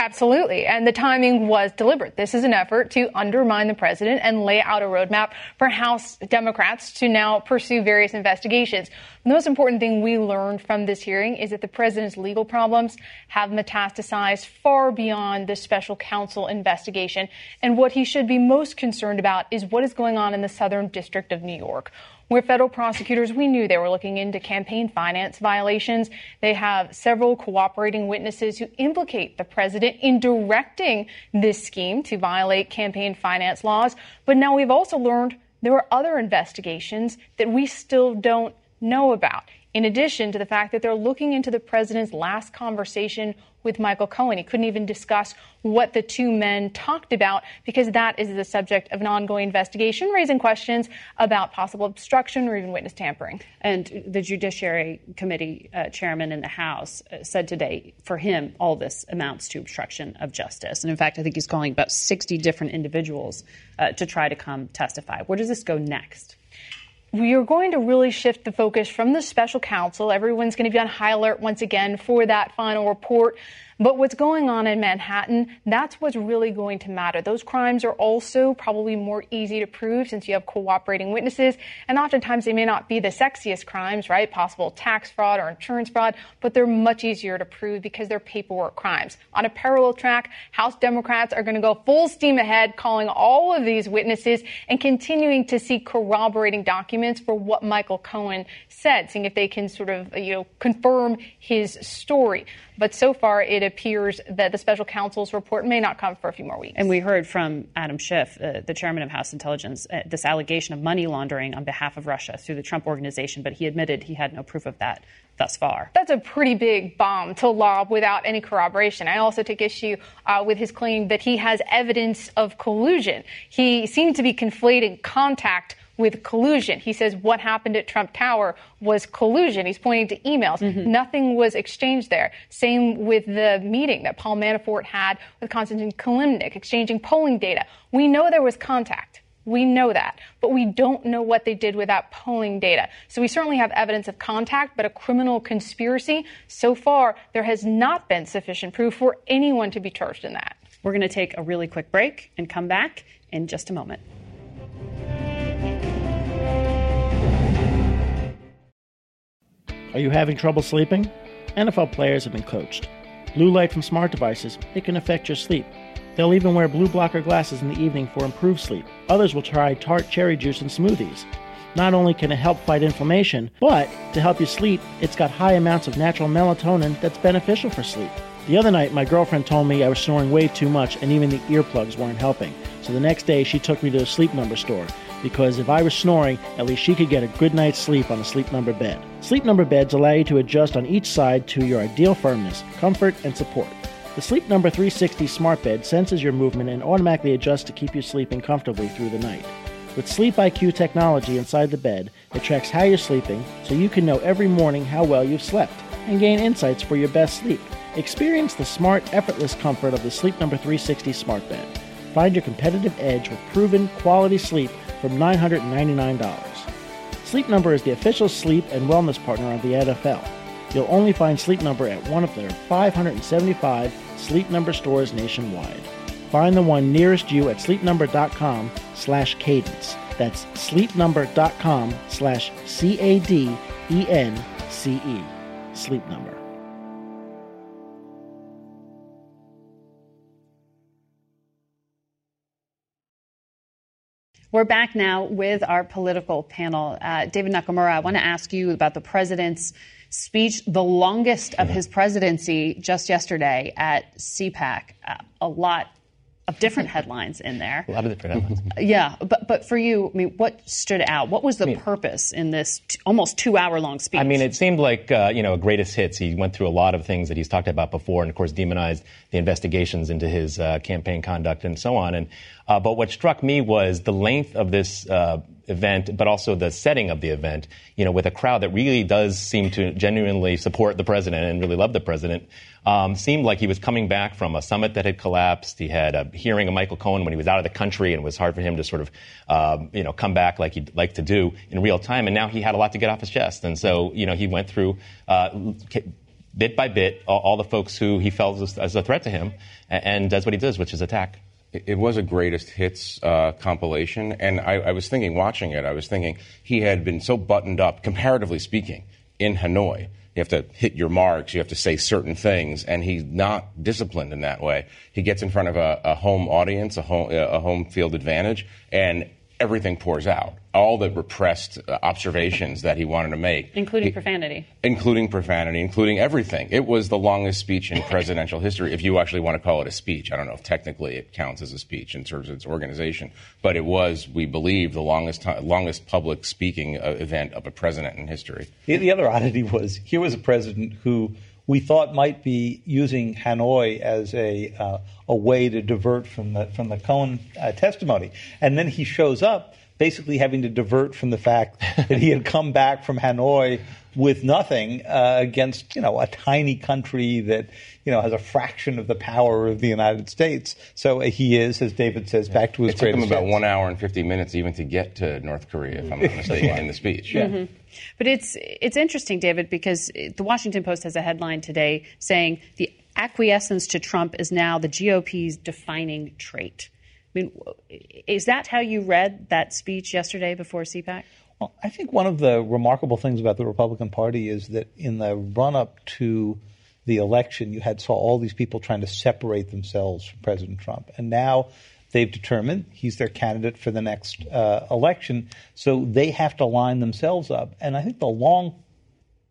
Absolutely. And the timing was deliberate. This is an effort to undermine the president and lay out a roadmap for House Democrats to now pursue various investigations. The most important thing we learned from this hearing is that the president's legal problems have metastasized far beyond the special counsel investigation. And what he should be most concerned about is what is going on in the Southern District of New York where federal prosecutors, we knew they were looking into campaign finance violations. They have several cooperating witnesses who implicate the president in directing this scheme to violate campaign finance laws. But now we've also learned there are other investigations that we still don't know about in addition to the fact that they're looking into the president's last conversation with Michael Cohen. He couldn't even discuss what the two men talked about because that is the subject of an ongoing investigation, raising questions about possible obstruction or even witness tampering. And the Judiciary Committee uh, chairman in the House uh, said today, for him, all this amounts to obstruction of justice. And in fact, I think he's calling about 60 different individuals uh, to try to come testify. Where does this go next? We are going to really shift the focus from the special counsel. Everyone's going to be on high alert once again for that final report. But what's going on in Manhattan, that's what's really going to matter. Those crimes are also probably more easy to prove since you have cooperating witnesses. And oftentimes they may not be the sexiest crimes, right? Possible tax fraud or insurance fraud, but they're much easier to prove because they're paperwork crimes. On a parallel track, House Democrats are going to go full steam ahead, calling all of these witnesses and continuing to seek corroborating documents for what Michael Cohen said, seeing if they can sort of, you know, confirm his story. But so far, it appears that the special counsel's report may not come for a few more weeks. And we heard from Adam Schiff, uh, the chairman of House Intelligence, uh, this allegation of money laundering on behalf of Russia through the Trump organization, but he admitted he had no proof of that thus far. That's a pretty big bomb to lob without any corroboration. I also take issue uh, with his claim that he has evidence of collusion. He seemed to be conflating contact with collusion. He says what happened at Trump Tower was collusion. He's pointing to emails. Mm-hmm. Nothing was exchanged there. Same with the meeting that Paul Manafort had with Konstantin Kilimnik, exchanging polling data. We know there was contact. We know that, but we don't know what they did with that polling data. So we certainly have evidence of contact, but a criminal conspiracy, so far, there has not been sufficient proof for anyone to be charged in that. We're going to take a really quick break and come back in just a moment. Are you having trouble sleeping? NFL players have been coached. Blue light from smart devices, it can affect your sleep. They'll even wear blue blocker glasses in the evening for improved sleep. Others will try tart cherry juice and smoothies. Not only can it help fight inflammation, but to help you sleep, it's got high amounts of natural melatonin that's beneficial for sleep. The other night, my girlfriend told me I was snoring way too much and even the earplugs weren't helping. So the next day, she took me to a sleep number store because if I was snoring, at least she could get a good night's sleep on a sleep number bed. Sleep number beds allow you to adjust on each side to your ideal firmness, comfort, and support. The Sleep Number 360 smart bed senses your movement and automatically adjusts to keep you sleeping comfortably through the night. With Sleep IQ technology inside the bed, it tracks how you're sleeping so you can know every morning how well you've slept and gain insights for your best sleep. Experience the smart, effortless comfort of the Sleep Number 360 smart bed. Find your competitive edge with proven quality sleep from $999. Sleep Number is the official sleep and wellness partner of the NFL. You'll only find Sleep Number at one of their 575 Sleep Number stores nationwide. Find the one nearest you at sleepnumber.com slash cadence. That's sleepnumber.com slash C-A-D-E-N-C-E. Sleep Number. We're back now with our political panel. Uh, David Nakamura, I want to ask you about the president's speech, the longest of his presidency, just yesterday at CPAC. Uh, a lot of different headlines in there. A lot of different headlines. yeah, but but for you, I mean, what stood out? What was the I mean, purpose in this t- almost two-hour-long speech? I mean, it seemed like uh, you know a greatest hits. He went through a lot of things that he's talked about before, and of course demonized the investigations into his uh, campaign conduct and so on. And uh, but what struck me was the length of this uh, event, but also the setting of the event, you know, with a crowd that really does seem to genuinely support the president and really love the president. Um, seemed like he was coming back from a summit that had collapsed. He had a hearing of Michael Cohen when he was out of the country, and it was hard for him to sort of, um, you know, come back like he'd like to do in real time. And now he had a lot to get off his chest, and so, you know, he went through. Uh, bit by bit, all, the folks who he felt as, as a threat to him, and, and does what he does, which is attack. It was a greatest hits uh, compilation, and I, I, was thinking, watching it, I was thinking he had been so buttoned up, comparatively speaking, in Hanoi. You have to hit your marks, you have to say certain things, and he's not disciplined in that way. He gets in front of a, a home audience, a home, a home field advantage, and everything pours out. All the repressed uh, observations that he wanted to make, including he, profanity, including profanity, including everything. It was the longest speech in presidential history, if you actually want to call it a speech. I don't know if technically it counts as a speech in terms of its organization, but it was, we believe, the longest longest public speaking uh, event of a president in history. The other oddity was here was a president who we thought might be using Hanoi as a uh, a way to divert from the from the Cohen uh, testimony, and then he shows up basically having to divert from the fact that he had come back from Hanoi with nothing uh, against you know a tiny country that you know has a fraction of the power of the United States. So he is, as David says, back to his. It took him about chance. one hour and fifty minutes even to get to North Korea, if I'm not mistaken, in the speech. Yeah. Mm-hmm. But it's it's interesting, David, because the Washington Post has a headline today saying the acquiescence to Trump is now the GOP's defining trait. I mean, is that how you read that speech yesterday before CPAC? Well, I think one of the remarkable things about the Republican Party is that in the run up to the election, you had saw all these people trying to separate themselves from President Trump, and now they've determined he's their candidate for the next uh, election, so they have to line themselves up. And I think the long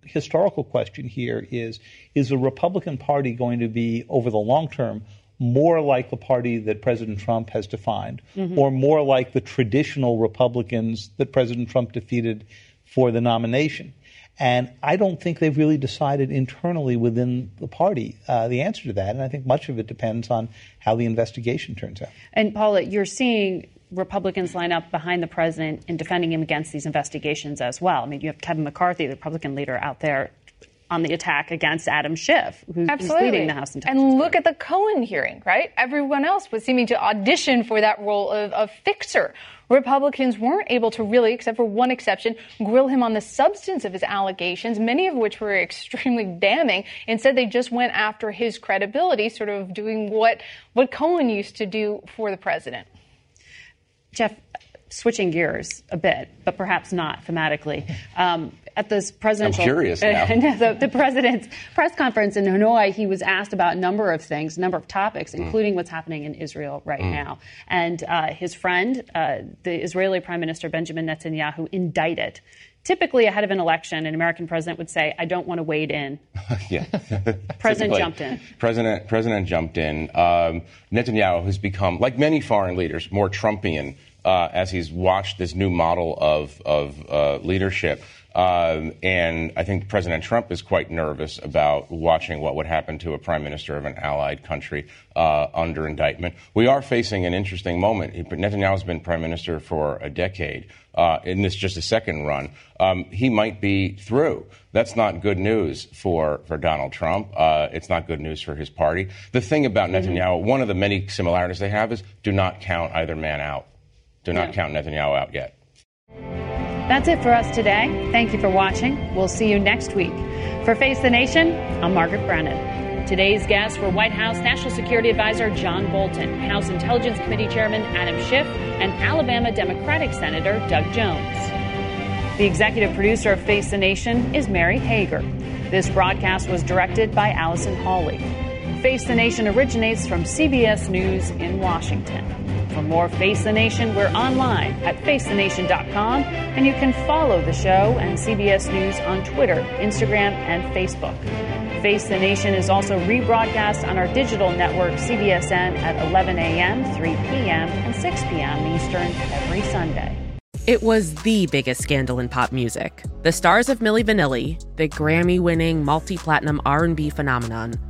historical question here is is the Republican Party going to be, over the long term, more like the party that President Trump has defined, mm-hmm. or more like the traditional Republicans that President Trump defeated for the nomination? And I don't think they've really decided internally within the party uh, the answer to that. And I think much of it depends on how the investigation turns out. And Paula, you're seeing Republicans line up behind the president in defending him against these investigations as well. I mean, you have Kevin McCarthy, the Republican leader, out there on the attack against Adam Schiff, who's leading the House Intelligence. And look at the Cohen hearing, right? Everyone else was seeming to audition for that role of, of fixer. Republicans weren't able to really, except for one exception, grill him on the substance of his allegations, many of which were extremely damning. Instead, they just went after his credibility, sort of doing what, what Cohen used to do for the president. Jeff, switching gears a bit, but perhaps not thematically. Um, at this presidential, I'm curious now. the, the, president's press conference in Hanoi, he was asked about a number of things, a number of topics, Mm. including what's happening in Israel right Mm. now. And uh, his friend, uh, the Israeli Prime Minister Benjamin Netanyahu, indicted. Typically, ahead of an election, an American president would say, "I don't want to wade in." yeah. President jumped in. President President jumped in. Um, Netanyahu has become, like many foreign leaders, more Trumpian uh, as he's watched this new model of of uh, leadership. Um, and I think President Trump is quite nervous about watching what would happen to a prime minister of an allied country uh, under indictment. We are facing an interesting moment. Netanyahu has been prime minister for a decade. Uh, in this just a second run, um, he might be through. That's not good news for, for Donald Trump. Uh, it's not good news for his party. The thing about Mm-hmm. Netanyahu, one of the many similarities they have is do not count either man out. Do not Yeah. count Netanyahu out yet. That's it for us today. Thank you for watching. We'll see you next week. For Face the Nation, I'm Margaret Brennan. Today's guests were White House National Security Advisor John Bolton, House Intelligence Committee Chairman Adam Schiff, and Alabama Democratic Senator Doug Jones. The executive producer of Face the Nation is Mary Hager. This broadcast was directed by Allison Hawley. Face the Nation originates from CBS News in Washington. For more Face the Nation, we're online at facethenation.com, and you can follow the show and CBS News on Twitter, Instagram, and Facebook. Face the Nation is also rebroadcast on our digital network, CBSN, at 11 a.m., 3 p.m., and 6 p.m. Eastern every Sunday. It was the biggest scandal in pop music. The stars of Milli Vanilli, the Grammy-winning multi-platinum R&B phenomenon,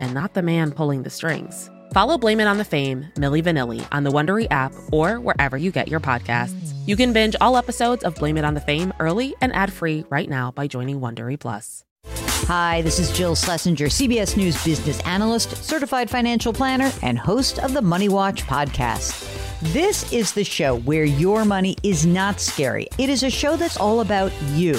and not the man pulling the strings? Follow Blame It on the Fame, Milli Vanilli, on the Wondery app or wherever you get your podcasts. You can binge all episodes of Blame It on the Fame early and ad-free right now by joining Wondery Plus. Hi, this is Jill Schlesinger, CBS News business analyst, certified financial planner, and host of the Money Watch podcast. This is the show where your money is not scary. It is a show that's all about you.